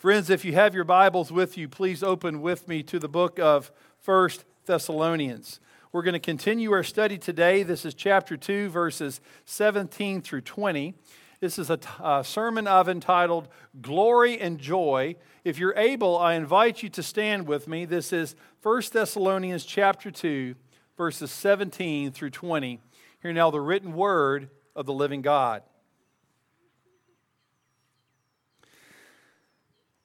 Friends, if you have your Bibles with you, please open with me to the book of First Thessalonians. We're going to continue our study today. This is chapter 2, verses 17 through 20. This is a, t- a sermon I've entitled Glory and Joy. If you're able, I invite you to stand with me. This is First Thessalonians chapter 2, verses 17 through 20. Hear now the written word of the living God.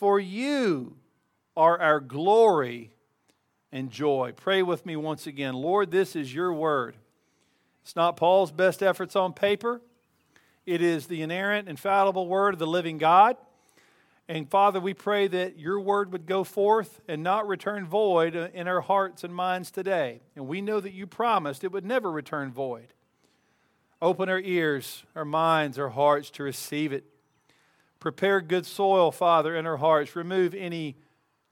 For you are our glory and joy. Pray with me once again. Lord, this is your word. It's not Paul's best efforts on paper, it is the inerrant, infallible word of the living God. And Father, we pray that your word would go forth and not return void in our hearts and minds today. And we know that you promised it would never return void. Open our ears, our minds, our hearts to receive it. Prepare good soil, Father, in our hearts. Remove any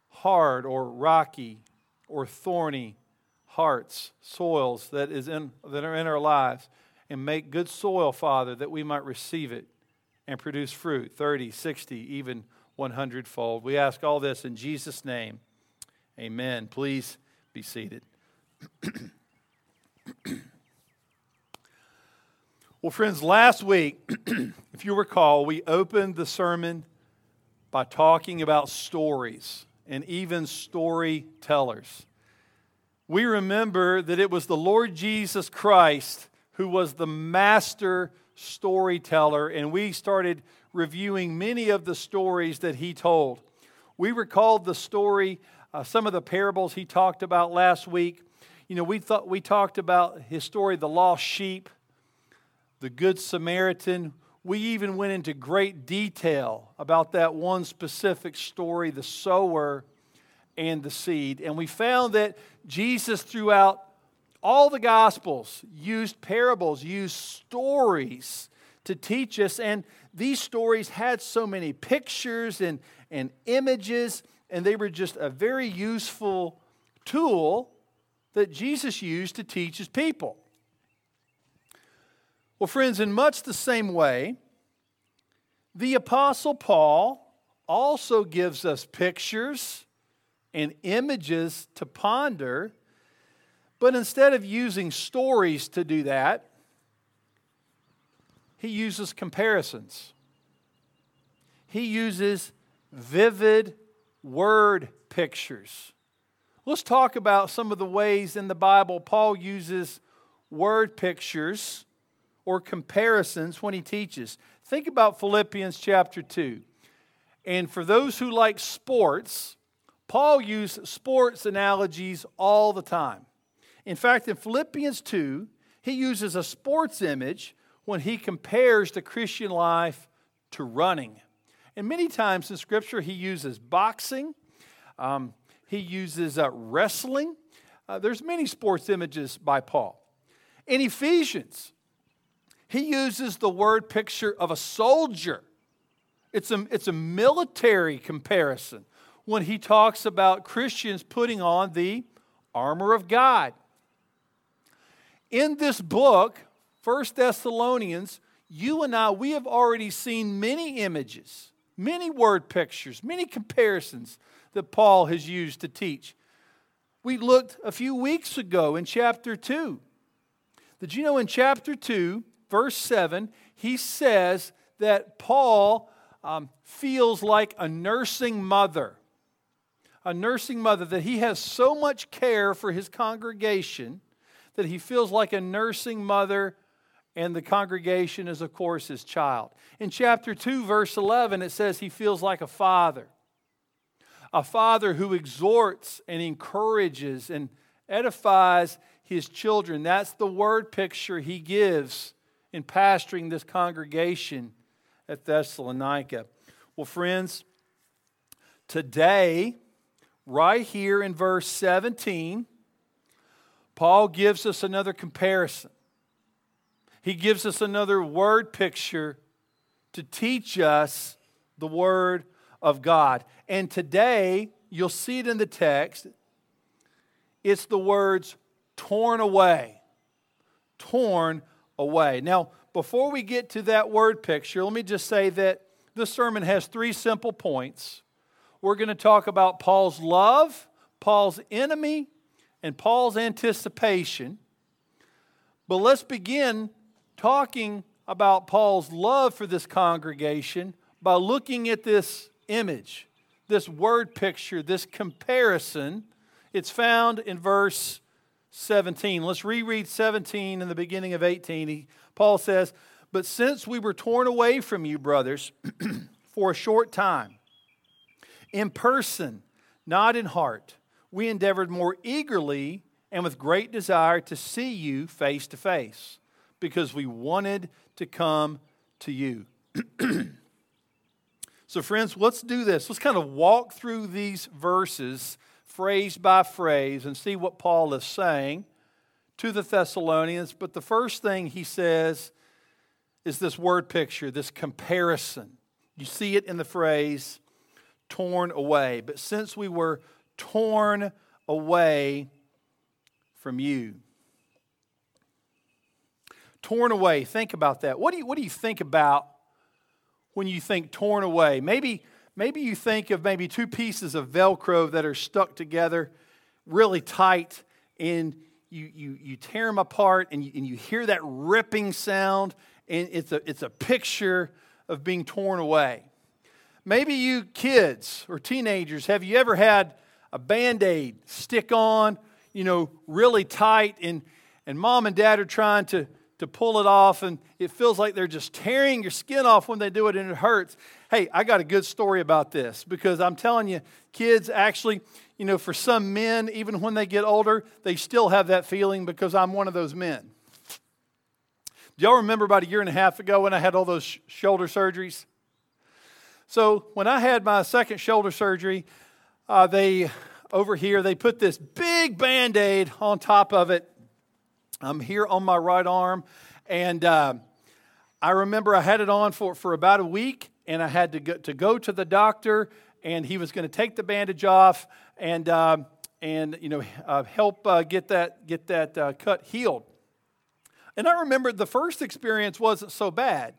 hard or rocky or thorny hearts, soils that, is in, that are in our lives. And make good soil, Father, that we might receive it and produce fruit 30, 60, even 100 fold. We ask all this in Jesus' name. Amen. Please be seated. Well, friends, last week, if you recall, we opened the sermon by talking about stories and even storytellers. We remember that it was the Lord Jesus Christ who was the master storyteller, and we started reviewing many of the stories that he told. We recalled the story, uh, some of the parables he talked about last week. You know, we thought we talked about his story, the lost sheep the Good Samaritan. We even went into great detail about that one specific story, the sower and the seed. And we found that Jesus, throughout all the Gospels, used parables, used stories to teach us. And these stories had so many pictures and, and images, and they were just a very useful tool that Jesus used to teach his people. Well, friends, in much the same way, the Apostle Paul also gives us pictures and images to ponder, but instead of using stories to do that, he uses comparisons. He uses vivid word pictures. Let's talk about some of the ways in the Bible Paul uses word pictures or comparisons when he teaches. Think about Philippians chapter 2. And for those who like sports, Paul used sports analogies all the time. In fact, in Philippians 2, he uses a sports image when he compares the Christian life to running. And many times in Scripture, he uses boxing, um, he uses uh, wrestling. Uh, there's many sports images by Paul. In Ephesians, he uses the word picture of a soldier. It's a, it's a military comparison when he talks about Christians putting on the armor of God. In this book, First Thessalonians, you and I, we have already seen many images, many word pictures, many comparisons that Paul has used to teach. We looked a few weeks ago in chapter 2. Did you know in chapter 2, verse 7, he says that Paul um, feels like a nursing mother. A nursing mother, that he has so much care for his congregation that he feels like a nursing mother, and the congregation is, of course, his child. In chapter 2, verse 11, it says he feels like a father. A father who exhorts and encourages and edifies his children. That's the word picture he gives in pastoring this congregation at Thessalonica. Well, friends, Today, right here in verse 17, Paul gives us another comparison. He gives us another word picture to teach us the Word of God. And today, you'll see it in the text, it's the words torn away. Torn away. Now, before we get to that word picture, let me just say that this sermon has three simple points. We're going to talk about Paul's love, Paul's enemy, and Paul's anticipation. But let's begin talking about Paul's love for this congregation by looking at this image, this word picture, this comparison. It's found in verse 17. Let's reread 17 in the beginning of 18. He, Paul says, But since we were torn away from you, brothers, for a short time, in person, not in heart, we endeavored more eagerly and with great desire to see you face to face, because we wanted to come to you. so, friends, let's do this. Let's kind of walk through these verses phrase by phrase and see what Paul is saying to the Thessalonians. But the first thing he says is this word picture, this comparison. You see it in the phrase torn away. But since we were torn away from you, torn away, think about that. What do you, what do you think about when you think torn away? Maybe maybe you think of maybe two pieces of Velcro that are stuck together really tight and you, you, you tear them apart and you, and you hear that ripping sound and it's a, it's a picture of being torn away. Maybe you kids or teenagers, have you ever had a band aid stick on, you know, really tight and, and mom and dad are trying to, to pull it off and it feels like they're just tearing your skin off when they do it and it hurts. Hey, I got a good story about this because I'm telling you, kids actually, you know, for some men, even when they get older, they still have that feeling because I'm one of those men. Do y'all remember about a year and a half ago when I had all those sh- shoulder surgeries? So, when I had my second shoulder surgery, uh, they, over here, they put this big band aid on top of it. I'm here on my right arm, and uh, I remember I had it on for, for about a week, and I had to go to, go to the doctor, and he was going to take the bandage off and, uh, and you know, uh, help uh, get that, get that uh, cut healed. And I remember the first experience wasn't so bad.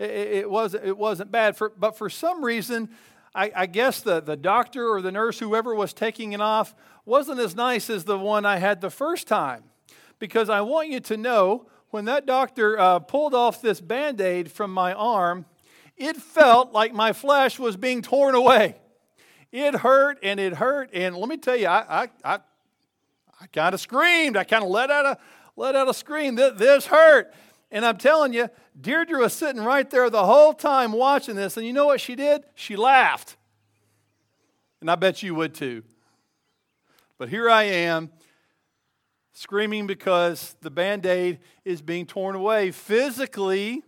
It, it, was, it wasn't bad, for, but for some reason, I, I guess the, the doctor or the nurse, whoever was taking it off, wasn't as nice as the one I had the first time. Because I want you to know when that doctor uh, pulled off this band aid from my arm, it felt like my flesh was being torn away. It hurt and it hurt. And let me tell you, I, I, I, I kind of screamed. I kind of let out a, let out a scream. This, this hurt. And I'm telling you, Deirdre was sitting right there the whole time watching this. And you know what she did? She laughed. And I bet you would too. But here I am, screaming because the band aid is being torn away. Physically,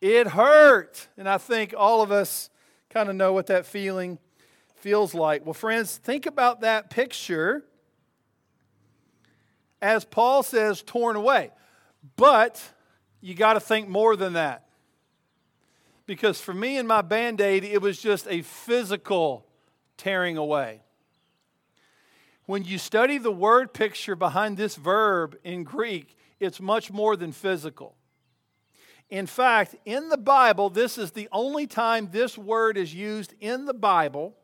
it hurt. And I think all of us kind of know what that feeling feels like. Well, friends, think about that picture as Paul says, torn away. But you got to think more than that. Because for me and my band aid, it was just a physical tearing away. When you study the word picture behind this verb in Greek, it's much more than physical. In fact, in the Bible, this is the only time this word is used in the Bible.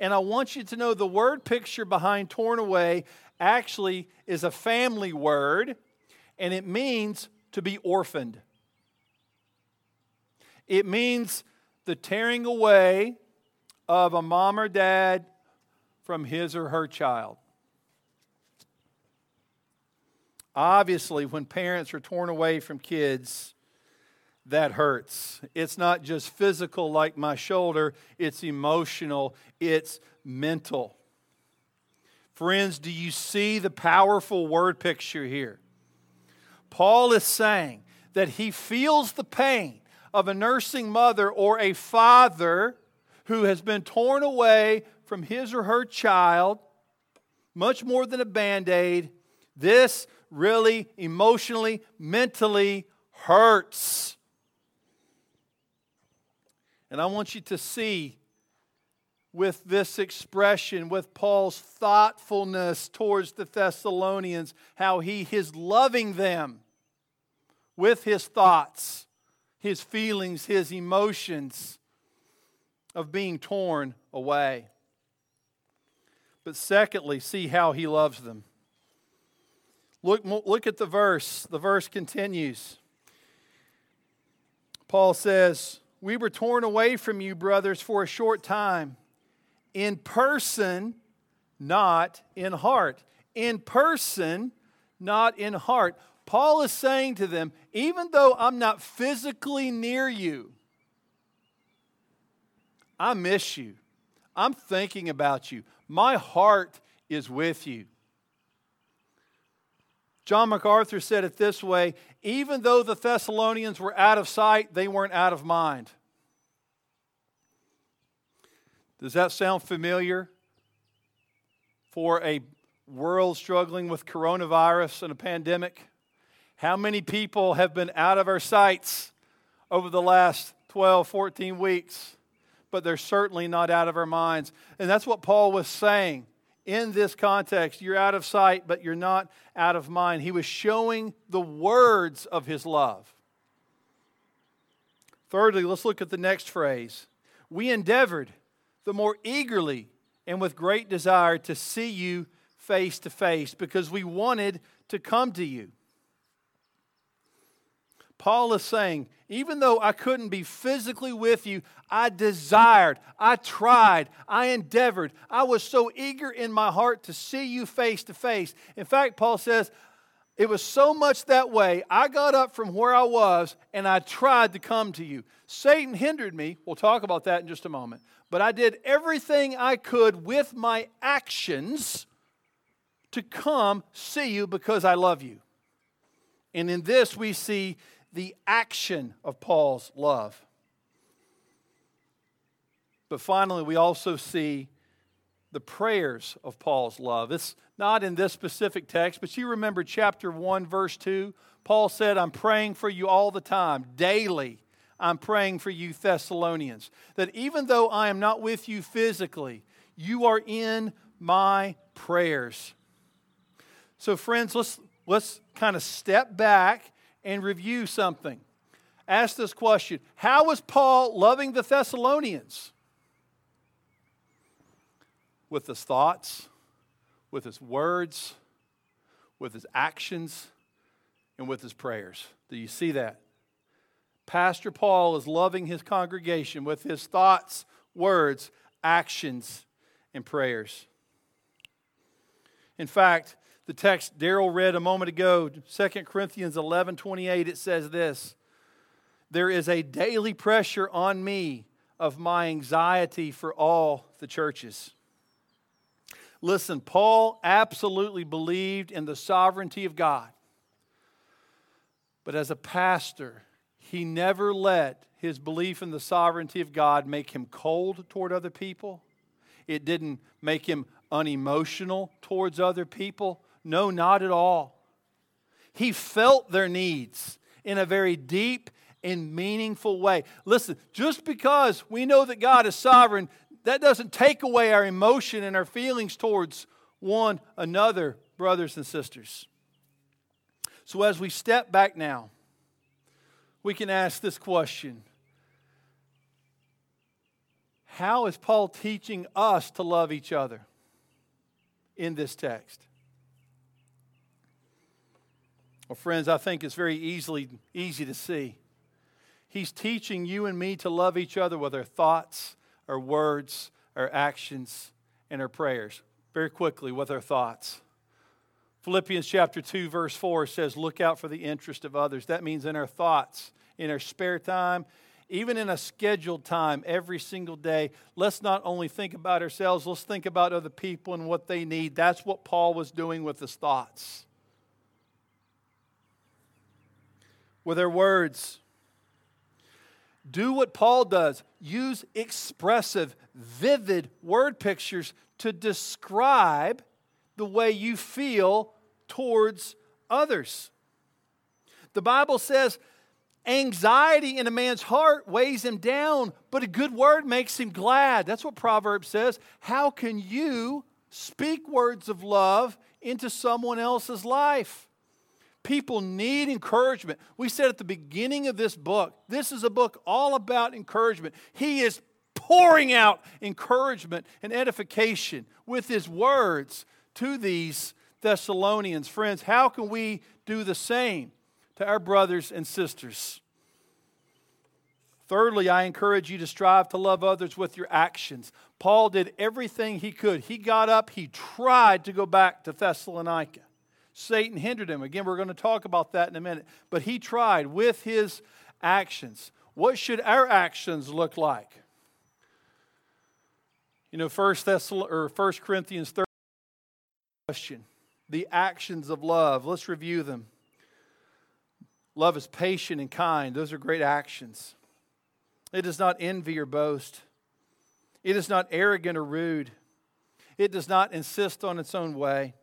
And I want you to know the word picture behind torn away actually is a family word, and it means to be orphaned. It means the tearing away of a mom or dad from his or her child. Obviously, when parents are torn away from kids, that hurts. It's not just physical like my shoulder, it's emotional, it's mental. Friends, do you see the powerful word picture here? Paul is saying that he feels the pain of a nursing mother or a father who has been torn away from his or her child, much more than a band aid, this really emotionally, mentally hurts. And I want you to see with this expression, with Paul's thoughtfulness towards the Thessalonians, how he is loving them with his thoughts, his feelings, his emotions of being torn away. But secondly, see how he loves them. Look, look at the verse. The verse continues. Paul says, We were torn away from you, brothers, for a short time, in person, not in heart. In person, not in heart. Paul is saying to them, even though I'm not physically near you, I miss you. I'm thinking about you. My heart is with you. John MacArthur said it this way even though the Thessalonians were out of sight, they weren't out of mind. Does that sound familiar for a world struggling with coronavirus and a pandemic? How many people have been out of our sights over the last 12, 14 weeks? But they're certainly not out of our minds. And that's what Paul was saying in this context. You're out of sight, but you're not out of mind. He was showing the words of his love. Thirdly, let's look at the next phrase. We endeavored the more eagerly and with great desire to see you face to face because we wanted to come to you. Paul is saying, even though I couldn't be physically with you, I desired, I tried, I endeavored. I was so eager in my heart to see you face to face. In fact, Paul says, it was so much that way, I got up from where I was and I tried to come to you. Satan hindered me. We'll talk about that in just a moment. But I did everything I could with my actions to come see you because I love you. And in this, we see the action of Paul's love. But finally, we also see the prayers of Paul's love. It's not in this specific text, but you remember chapter 1, verse 2. Paul said, I'm praying for you all the time, daily. I'm praying for you, Thessalonians, that even though I am not with you physically, you are in my prayers. So, friends, let's, let's kind of step back and review something. Ask this question How was Paul loving the Thessalonians? With his thoughts, with his words, with his actions, and with his prayers. Do you see that? Pastor Paul is loving his congregation with his thoughts, words, actions, and prayers. In fact, the text Daryl read a moment ago, 2 Corinthians 11 28, it says this There is a daily pressure on me of my anxiety for all the churches. Listen, Paul absolutely believed in the sovereignty of God. But as a pastor, he never let his belief in the sovereignty of God make him cold toward other people. It didn't make him unemotional towards other people. No, not at all. He felt their needs in a very deep and meaningful way. Listen, just because we know that God is sovereign, that doesn't take away our emotion and our feelings towards one another, brothers and sisters. So, as we step back now, we can ask this question How is Paul teaching us to love each other in this text? Well, friends, I think it's very easily easy to see. He's teaching you and me to love each other with our thoughts, our words, our actions, and our prayers. Very quickly, with our thoughts. Philippians chapter 2, verse 4 says, Look out for the interest of others. That means in our thoughts, in our spare time, even in a scheduled time every single day, let's not only think about ourselves, let's think about other people and what they need. That's what Paul was doing with his thoughts. With their words. Do what Paul does use expressive, vivid word pictures to describe the way you feel towards others. The Bible says anxiety in a man's heart weighs him down, but a good word makes him glad. That's what Proverbs says. How can you speak words of love into someone else's life? People need encouragement. We said at the beginning of this book, this is a book all about encouragement. He is pouring out encouragement and edification with his words to these Thessalonians. Friends, how can we do the same to our brothers and sisters? Thirdly, I encourage you to strive to love others with your actions. Paul did everything he could. He got up, he tried to go back to Thessalonica. Satan hindered him. Again, we're going to talk about that in a minute. But he tried with his actions. What should our actions look like? You know, First Thessalonians or First Corinthians 30 question. The actions of love. Let's review them. Love is patient and kind. Those are great actions. It does not envy or boast. It is not arrogant or rude. It does not insist on its own way.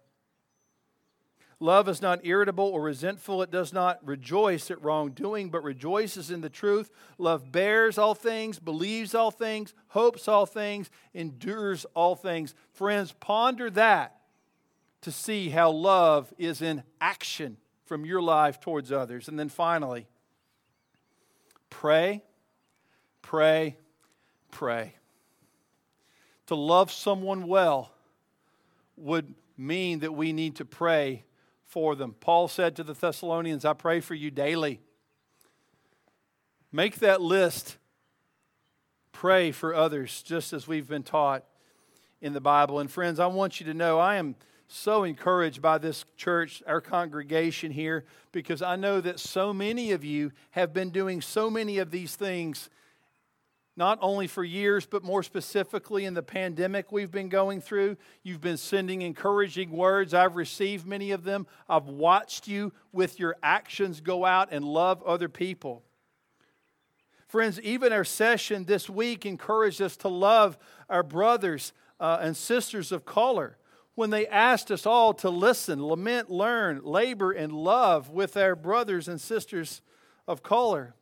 Love is not irritable or resentful. It does not rejoice at wrongdoing, but rejoices in the truth. Love bears all things, believes all things, hopes all things, endures all things. Friends, ponder that to see how love is in action from your life towards others. And then finally, pray, pray, pray. To love someone well would mean that we need to pray for them. Paul said to the Thessalonians, I pray for you daily. Make that list. Pray for others, just as we've been taught in the Bible. And friends, I want you to know I am so encouraged by this church, our congregation here, because I know that so many of you have been doing so many of these things not only for years, but more specifically in the pandemic we've been going through. You've been sending encouraging words. I've received many of them. I've watched you with your actions go out and love other people. Friends, even our session this week encouraged us to love our brothers uh, and sisters of color when they asked us all to listen, lament, learn, labor, and love with our brothers and sisters of color.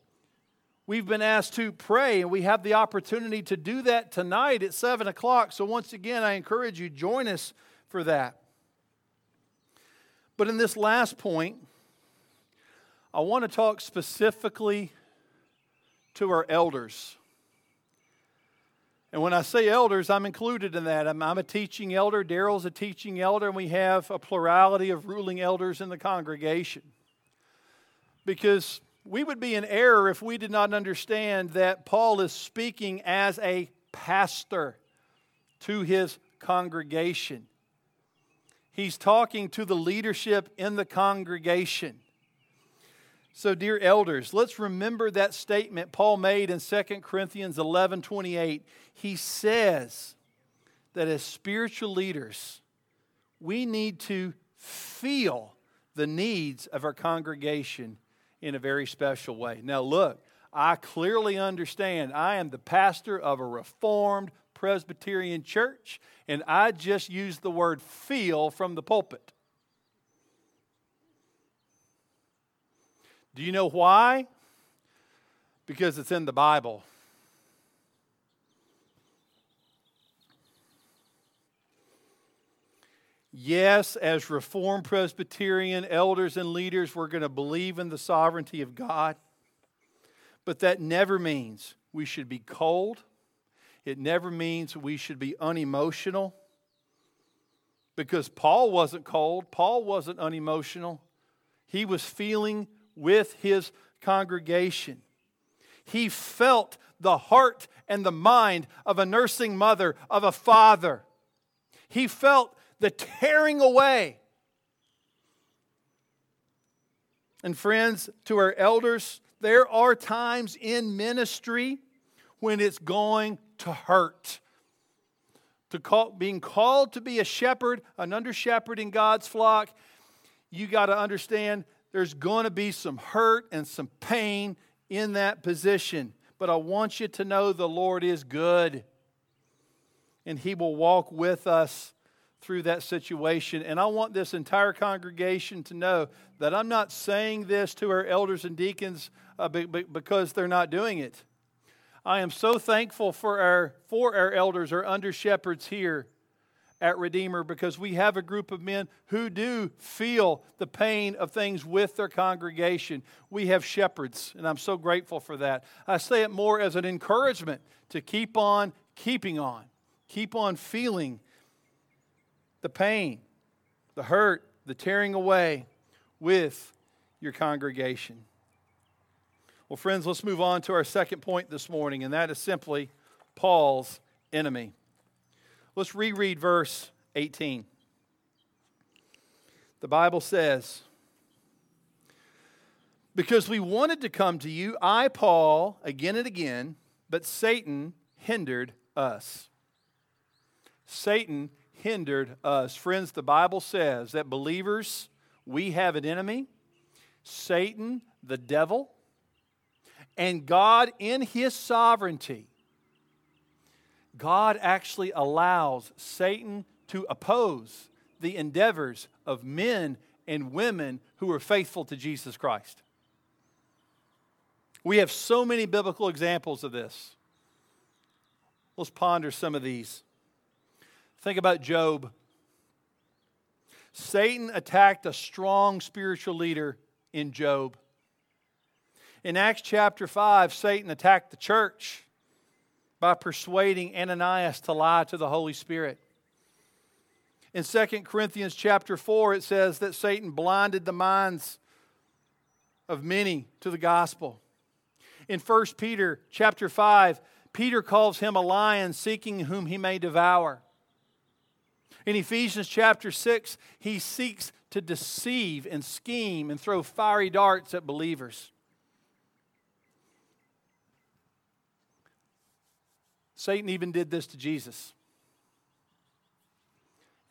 We've been asked to pray, and we have the opportunity to do that tonight at 7 o'clock. So, once again, I encourage you, join us for that. But in this last point, I want to talk specifically to our elders. And when I say elders, I'm included in that. I'm, I'm a teaching elder, Daryl's a teaching elder, and we have a plurality of ruling elders in the congregation. Because we would be in error if we did not understand that Paul is speaking as a pastor to his congregation. He's talking to the leadership in the congregation. So, dear elders, let's remember that statement Paul made in 2 Corinthians 11 28. He says that as spiritual leaders, we need to feel the needs of our congregation in a very special way. Now, look, I clearly understand I am the pastor of a reformed Presbyterian church, and I just use the word feel from the pulpit. Do you know why? Because it's in the Bible. Yes, as Reformed Presbyterian elders and leaders, we're going to believe in the sovereignty of God. But that never means we should be cold. It never means we should be unemotional. Because Paul wasn't cold, Paul wasn't unemotional. He was feeling with his congregation. He felt the heart and the mind of a nursing mother, of a father. He felt the tearing away. And friends, to our elders, there are times in ministry when it's going to hurt. To call, being called to be a shepherd, an under shepherd in God's flock, you got to understand there's going to be some hurt and some pain in that position. but I want you to know the Lord is good. And He will walk with us through that situation. And I want this entire congregation to know that I'm not saying this to our elders and deacons uh, be, be, because they're not doing it. I am so thankful for our, for our elders, our under shepherds here at Redeemer because we have a group of men who do feel the pain of things with their congregation. We have shepherds, and I'm so grateful for that. I say it more as an encouragement to keep on keeping on, keep on feeling the pain, the hurt, the tearing away with your congregation. Well, friends, let's move on to our second point this morning, and that is simply Paul's enemy. Let's reread verse 18. The Bible says, Because we wanted to come to you, I, Paul, again and again, but Satan hindered us. Satan hindered us. Friends, the Bible says that believers, we have an enemy, Satan, the devil, and God, in his sovereignty, God actually allows Satan to oppose the endeavors of men and women who are faithful to Jesus Christ. We have so many biblical examples of this. Let's ponder some of these. Think about Job. Satan attacked a strong spiritual leader in Job. In Acts chapter 5, Satan attacked the church by persuading Ananias to lie to the Holy Spirit. In 2 Corinthians chapter 4, it says that Satan blinded the minds of many to the gospel. In 1 Peter chapter 5, Peter calls him a lion seeking whom he may devour. In Ephesians chapter 6, he seeks to deceive and scheme and throw fiery darts at believers. Satan even did this to Jesus.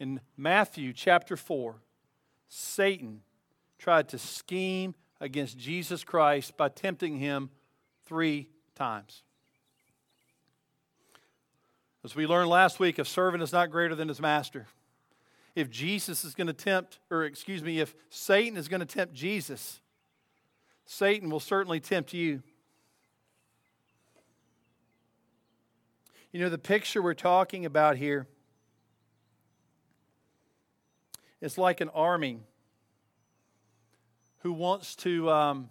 In Matthew chapter 4, Satan tried to scheme against Jesus Christ by tempting him three times. As we learned last week, a servant is not greater than his master. If Jesus is going to tempt, or excuse me, if Satan is going to tempt Jesus, Satan will certainly tempt you. You know, the picture we're talking about here is like an army who wants to, um,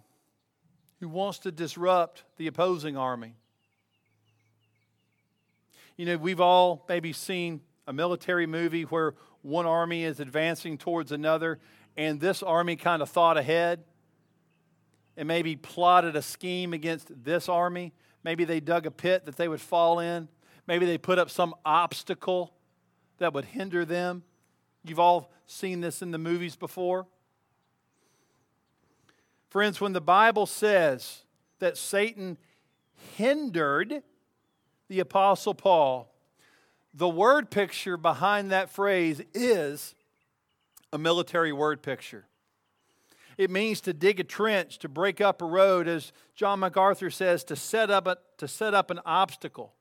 who wants to disrupt the opposing army. You know, we've all maybe seen a military movie where one army is advancing towards another, and this army kind of thought ahead and maybe plotted a scheme against this army. Maybe they dug a pit that they would fall in. Maybe they put up some obstacle that would hinder them. You've all seen this in the movies before. Friends, when the Bible says that Satan hindered the Apostle Paul, the word picture behind that phrase is a military word picture. It means to dig a trench, to break up a road, as John MacArthur says, to set up, a, to set up an obstacle.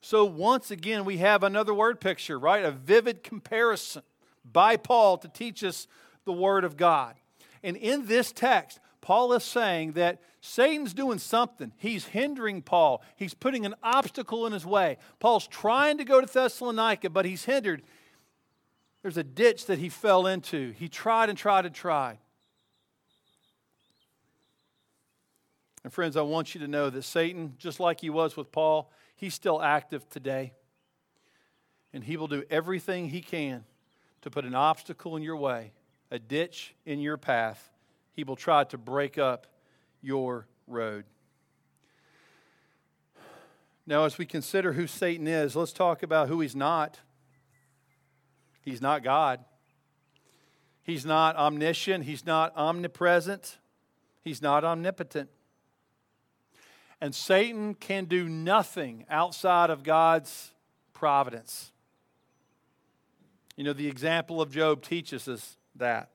So, once again, we have another word picture, right? A vivid comparison by Paul to teach us the Word of God. And in this text, Paul is saying that Satan's doing something. He's hindering Paul, he's putting an obstacle in his way. Paul's trying to go to Thessalonica, but he's hindered. There's a ditch that he fell into. He tried and tried and tried. And, friends, I want you to know that Satan, just like he was with Paul, He's still active today. And He will do everything He can to put an obstacle in your way, a ditch in your path. He will try to break up your road. Now, as we consider who Satan is, let's talk about who he's not. He's not God. He's not omniscient. He's not omnipresent. He's not omnipotent. And Satan can do nothing outside of God's providence. You know, the example of Job teaches us that.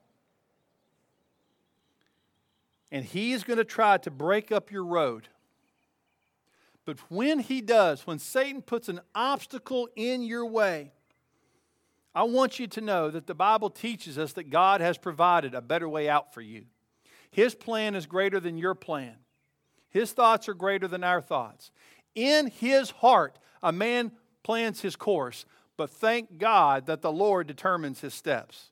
And he is going to try to break up your road But when he does, when Satan puts an obstacle in your way, I want you to know that the Bible teaches us that God has provided a better way out for you. His plan is greater than your plan. His thoughts are greater than our thoughts. In his heart, a man plans his course, but thank God that the Lord determines his steps.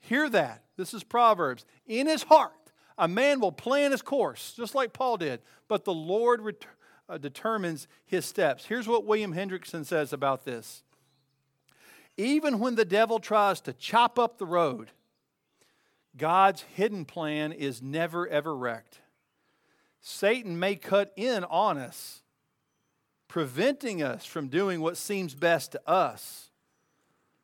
Hear that. This is Proverbs. In his heart, a man will plan his course, just like Paul did, but the Lord ret- uh, determines his steps. Here's what William Hendriksen says about this. Even when the devil tries to chop up the road, God's hidden plan is never ever wrecked. Satan may cut in on us, preventing us from doing what seems best to us,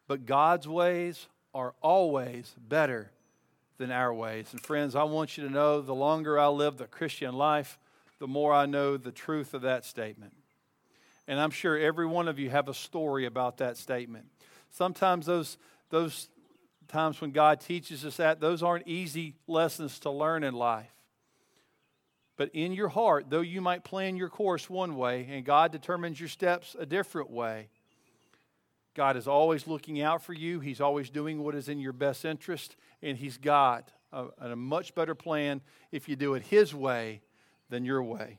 but God's ways are always better than our ways. And friends, I want you to know the longer I live the Christian life, the more I know the truth of that statement. And I'm sure every one of you have a story about that statement. Sometimes those, those times when God teaches us that, those aren't easy lessons to learn in life. But in your heart, though you might plan your course one way and God determines your steps a different way, God is always looking out for you. He's always doing what is in your best interest, and He's got a, a much better plan if you do it His way than your way.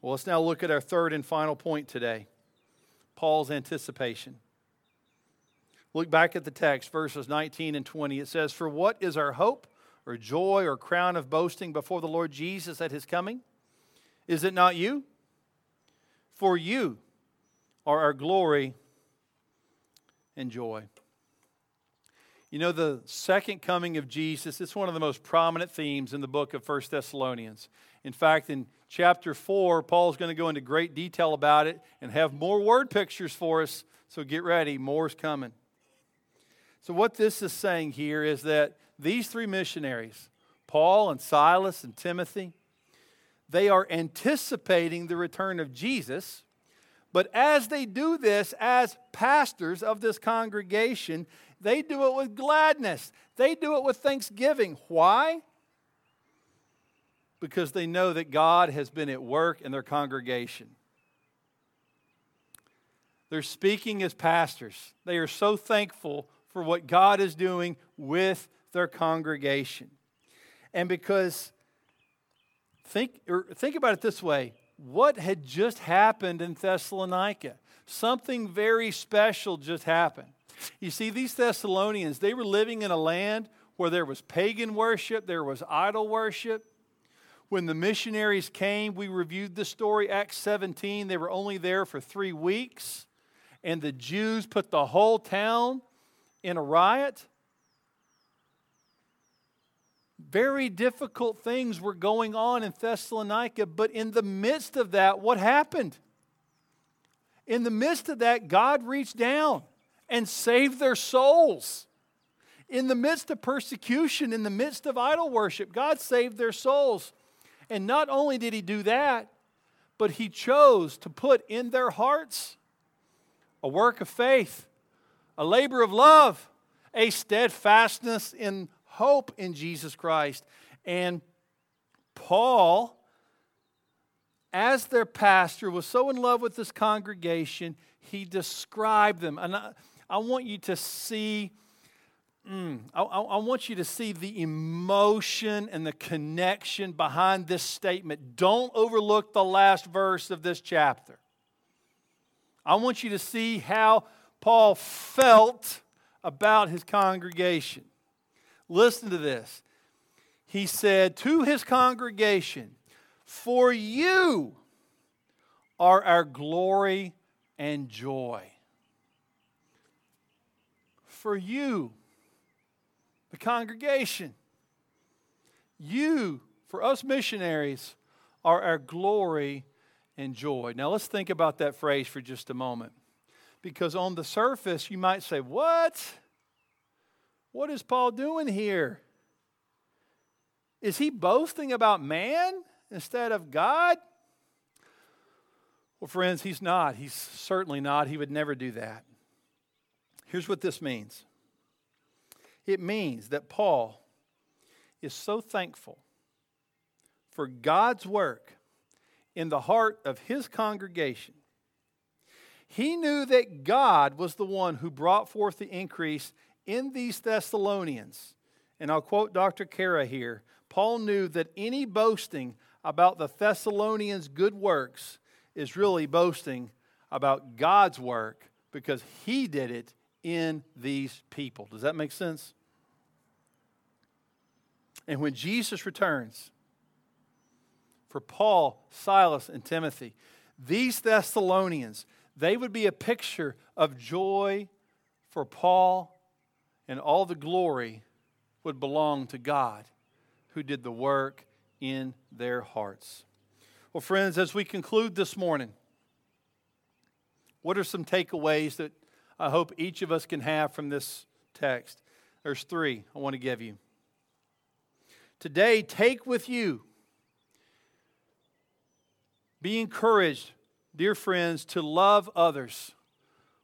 Well, let's now look at our third and final point today Paul's anticipation. Look back at the text, verses 19 and 20. It says, For what is our hope, or joy, or crown of boasting before the Lord Jesus at his coming? Is it not you? For you are our glory and joy. You know, the second coming of Jesus, it's one of the most prominent themes in the book of First Thessalonians. In fact, in chapter 4, Paul's going to go into great detail about it and have more word pictures for us. So get ready, more's coming. So, what this is saying here is that these three missionaries, Paul and Silas and Timothy, they are anticipating the return of Jesus. But as they do this as pastors of this congregation, they do it with gladness. They do it with thanksgiving. Why? Because they know that God has been at work in their congregation. They're speaking as pastors. They are so thankful for what God is doing with their congregation. And because, think, think about it this way what had just happened in Thessalonica? Something very special just happened. You see, these Thessalonians, they were living in a land where there was pagan worship, there was idol worship. When the missionaries came, we reviewed the story, Acts 17. They were only there for three weeks, and the Jews put the whole town in a riot. Very difficult things were going on in Thessalonica, but in the midst of that, what happened? In the midst of that, God reached down and saved their souls. In the midst of persecution, in the midst of idol worship, God saved their souls. And not only did He do that, but He chose to put in their hearts a work of faith, a labor of love, a steadfastness in hope in Jesus Christ. And Paul, as their pastor, was so in love with this congregation, he described them. And I, I want you to see. Mm, I, I, want you to see the emotion and the connection behind this statement. Don't overlook the last verse of this chapter. I want you to see how Paul felt about his congregation. Listen to this. He said to his congregation, For you are our glory and joy for you, the congregation. You, for us missionaries, are our glory and joy. Now let's think about that phrase for just a moment. Because on the surface, you might say, What? What is Paul doing here? Is he boasting about man instead of God? Well, friends, he's not. He's certainly not. He would never do that. Here's what this means it means that Paul is so thankful for God's work in the heart of his congregation. He knew that God was the one who brought forth the increase in these Thessalonians. And I'll quote Dr. Kara here Paul knew that any boasting about the Thessalonians' good works is really boasting about God's work because he did it in these people. Does that make sense? And when Jesus returns, for Paul, Silas, and Timothy, these Thessalonians, they would be a picture of joy for Paul, and all the glory would belong to God who did the work in their hearts. Well, friends, as we conclude this morning, what are some takeaways that I hope each of us can have from this text? There's three I want to give you. Today, take with you, be encouraged, dear friends, to love others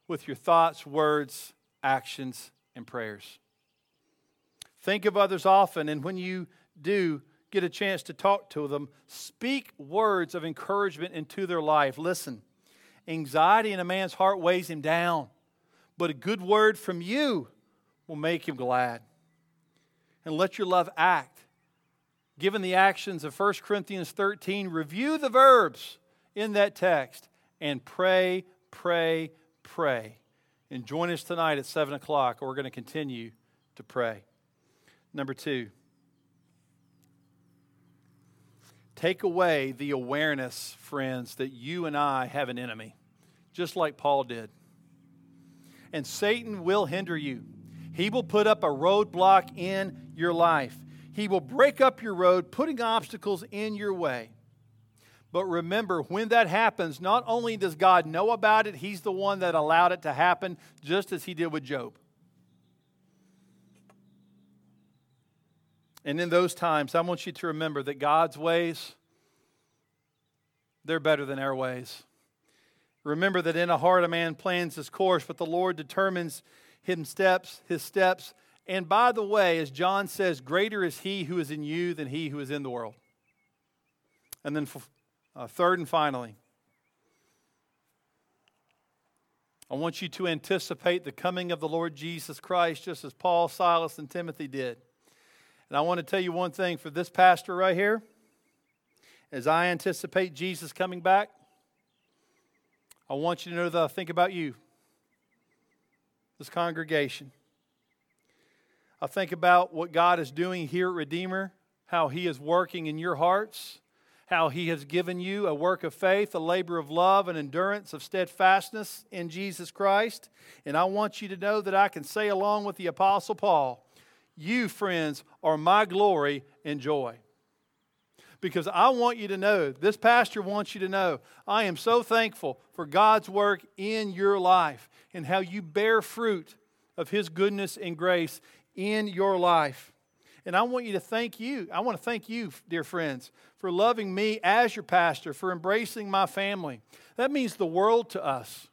with your thoughts, words, actions, and prayers. Think of others often, and when you do get a chance to talk to them, speak words of encouragement into their life. Listen, anxiety in a man's heart weighs him down, but a good word from you will make him glad. And let your love act. Given the actions of 1 Corinthians 13, review the verbs in that text and pray, pray, pray. And join us tonight at 7 o'clock, we're going to continue to pray. Number two, Take away the awareness, friends, that you and I have an enemy, just like Paul did. And Satan will hinder you. He will put up a roadblock in your life. He will break up your road, putting obstacles in your way. But remember, when that happens, not only does God know about it, He's the one that allowed it to happen, just as He did with Job. And in those times, I want you to remember that God's ways, they're better than our ways. Remember that in a heart a man plans his course, but the Lord determines his steps, his steps. And by the way, as John says, greater is he who is in you than he who is in the world. And then, uh, third and finally, I want you to anticipate the coming of the Lord Jesus Christ just as Paul, Silas, and Timothy did. And I want to tell you one thing for this pastor right here, as I anticipate Jesus coming back, I want you to know that I think about you, this congregation. I think about what God is doing here at Redeemer, how He is working in your hearts, how He has given you a work of faith, a labor of love, and endurance, of steadfastness in Jesus Christ. And I want you to know that I can say, along with the Apostle Paul, you, friends, are my glory and joy. Because I want you to know, this pastor wants you to know, I am so thankful for God's work in your life and how you bear fruit of His goodness and grace in your life. And I want you to thank you. I want to thank you, dear friends, for loving me as your pastor, for embracing my family. That means the world to us.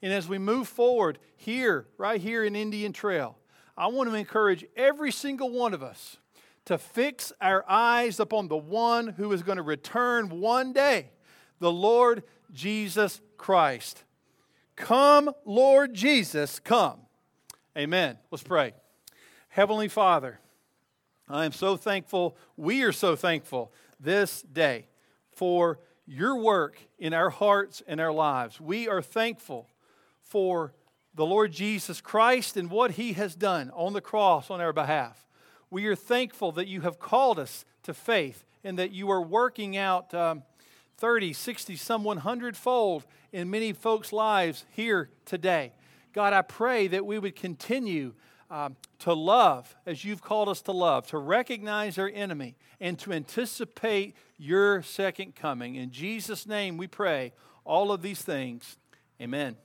And as we move forward here, right here in Indian Trail, I want to encourage every single one of us to fix our eyes upon the one who is going to return one day, the Lord Jesus Christ. Come, Lord Jesus, come. Amen. Let's pray. Heavenly Father, I am so thankful, we are so thankful this day for your work in our hearts and our lives. We are thankful for the Lord Jesus Christ and what he has done on the cross on our behalf. We are thankful that you have called us to faith and that you are working out um, 30, 60, some 100 fold in many folks' lives here today. God, I pray that we would continue um, to love as you've called us to love, to recognize our enemy, and to anticipate your second coming. In Jesus' name we pray all of these things. Amen.